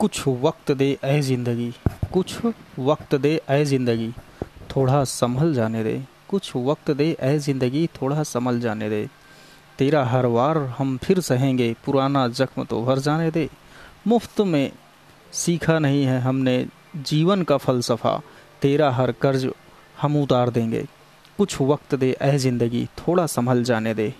कुछ वक्त दे ऐ ज़िंदगी, कुछ वक्त दे ऐ ज़िंदगी, थोड़ा संभल जाने दे। कुछ वक्त दे ऐ ज़िंदगी, थोड़ा संभल जाने दे। तेरा हर वार हम फिर सहेंगे, पुराना जख्म तो भर जाने दे। मुफ़्त में सीखा नहीं है हमने जीवन का फ़लसफ़ा, तेरा हर कर्ज हम उतार देंगे। कुछ वक्त दे ऐ ज़िंदगी, थोड़ा संभल जाने दे।